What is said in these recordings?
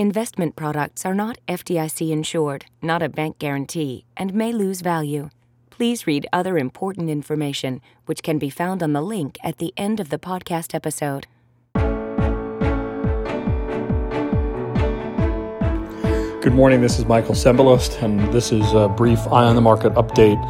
Investment products are not FDIC insured, not a bank guarantee, and may lose value. Please read other important information, which can be found on the link at the end of the podcast episode. Good morning. This is Michael Cembalest, and this is a brief Eye on the Market update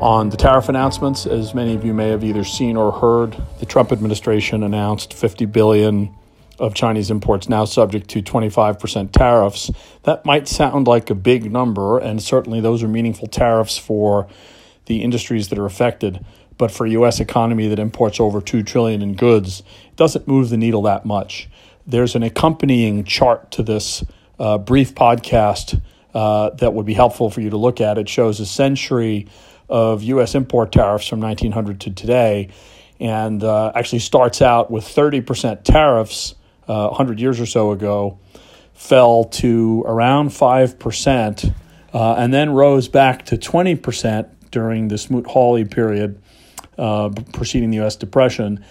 on the tariff announcements. As many of you may have either seen or heard, the Trump administration announced 50 billion of Chinese imports now subject to 25% tariffs. That might sound like a big number, and certainly those are meaningful tariffs for the industries that are affected. But for a U.S. economy that imports over two trillion in goods, it doesn't move the needle that much. There's an accompanying chart to this uh, brief podcast uh, that would be helpful for you to look at. It shows a century of U.S. import tariffs from 1900 to today, and uh, actually starts out with 30% tariffs uh, 100 years or so ago fell to around 5% uh, and then rose back to 20% during the Smoot-Hawley period uh, preceding the U.S. Depression,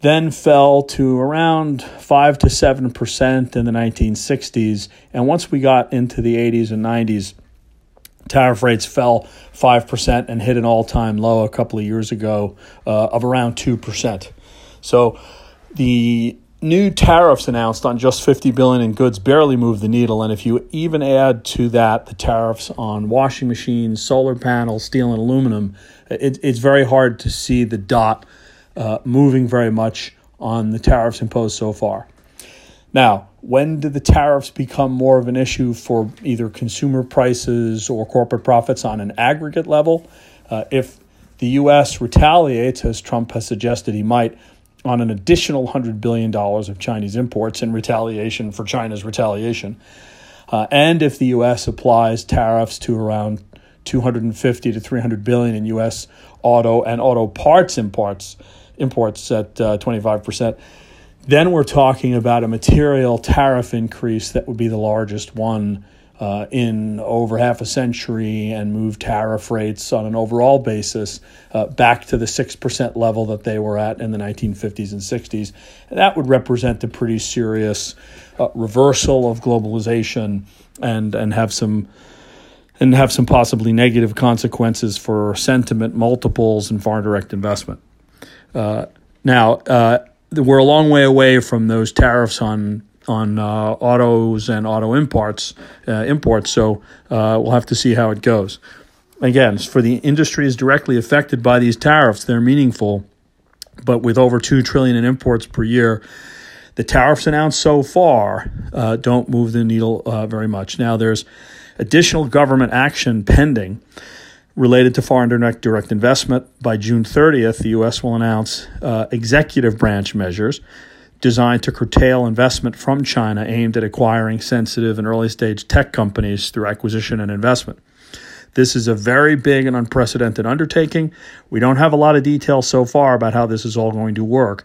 then fell to around 5 to 7% in the 1960s. And once we got into the 80s and 90s, tariff rates fell 5% and hit an all time low a couple of years ago uh, of around 2%. So the new tariffs announced on just 50 billion in goods barely move the needle and if you even add to that the tariffs on washing machines solar panels steel and aluminum it, it's very hard to see the dot uh, moving very much on the tariffs imposed so far. Now when do the tariffs become more of an issue for either consumer prices or corporate profits on an aggregate level? Uh, if the us retaliates as trump has suggested he might on an additional $100 billion of Chinese imports in retaliation for China's retaliation. Uh, and if the U.S. applies tariffs to around 250 to 300 billion in U.S. auto and auto parts imports, imports at uh, 25%, then we're talking about a material tariff increase that would be the largest one uh, in over half a century and move tariff rates on an overall basis uh, back to the 6% level that they were at in the 1950s and 60s. And that would represent a pretty serious uh, reversal of globalization and, and have some and have some possibly negative consequences for sentiment multiples and foreign direct investment. Uh, now, uh, we're a long way away from those tariffs on on uh, autos and auto imports uh, imports. So uh, we'll have to see how it goes. Again, for the industries directly affected by these tariffs, they're meaningful. But with over two trillion in imports per year, the tariffs announced so far uh, don't move the needle uh, very much. Now there's additional government action pending related to foreign direct, direct investment. By June 30th, the U.S. will announce uh, executive branch measures designed to curtail investment from China aimed at acquiring sensitive and early stage tech companies through acquisition and investment. This is a very big and unprecedented undertaking. We don't have a lot of details so far about how this is all going to work,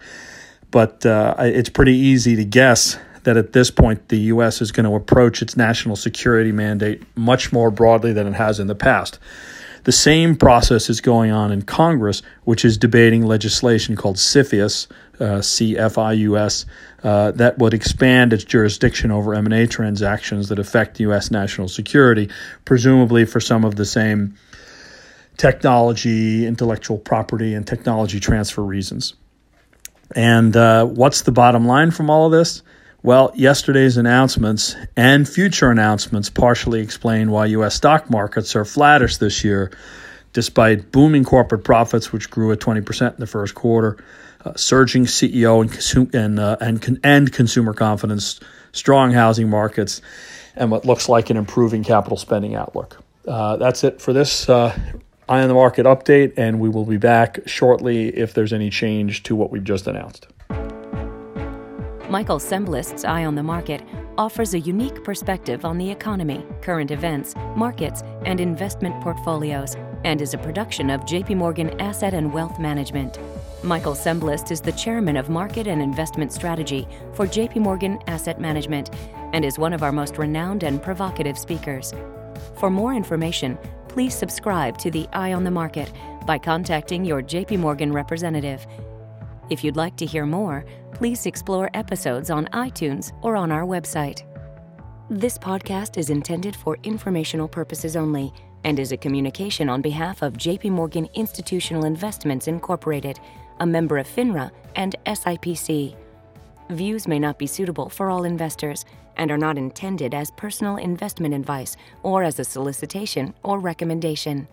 but uh, it's pretty easy to guess that at this point the U.S. is going to approach its national security mandate much more broadly than it has in the past. The same process is going on in Congress, which is debating legislation called CFIUS, uh, CFIUS, uh, that would expand its jurisdiction over M&A transactions that affect U.S. national security, presumably for some of the same technology, intellectual property, and technology transfer reasons. And uh, what's the bottom line from all of this? Well, yesterday's announcements and future announcements partially explain why U.S. stock markets are flattish this year, despite booming corporate profits, which grew at 20% in the first quarter, uh, surging CEO and, and, uh, and, and consumer confidence, strong housing markets, and what looks like an improving capital spending outlook. Uh, that's it for this uh, Eye on the Market update, and we will be back shortly if there's any change to what we've just announced. Michael Cembalest's Eye on the Market offers a unique perspective on the economy, current events, markets, and investment portfolios, and is a production of JP Morgan Asset and Wealth Management. Michael Cembalest is the chairman of Market and Investment Strategy for JP Morgan Asset Management and is one of our most renowned and provocative speakers. For more information, please subscribe to the Eye on the Market by contacting your JP Morgan representative. If you'd like to hear more, please explore episodes on iTunes or on our website. This podcast is intended for informational purposes only and is a communication on behalf of JP Morgan Institutional Investments Incorporated, a member of FINRA and SIPC. Views may not be suitable for all investors and are not intended as personal investment advice or as a solicitation or recommendation.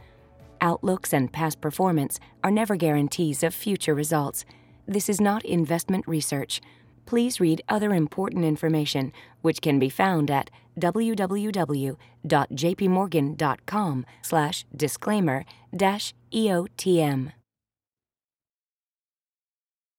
Outlooks and past performance are never guarantees of future results. This is not investment research please read other important information which can be found at www.jpmorgan.com/disclaimer-eotm.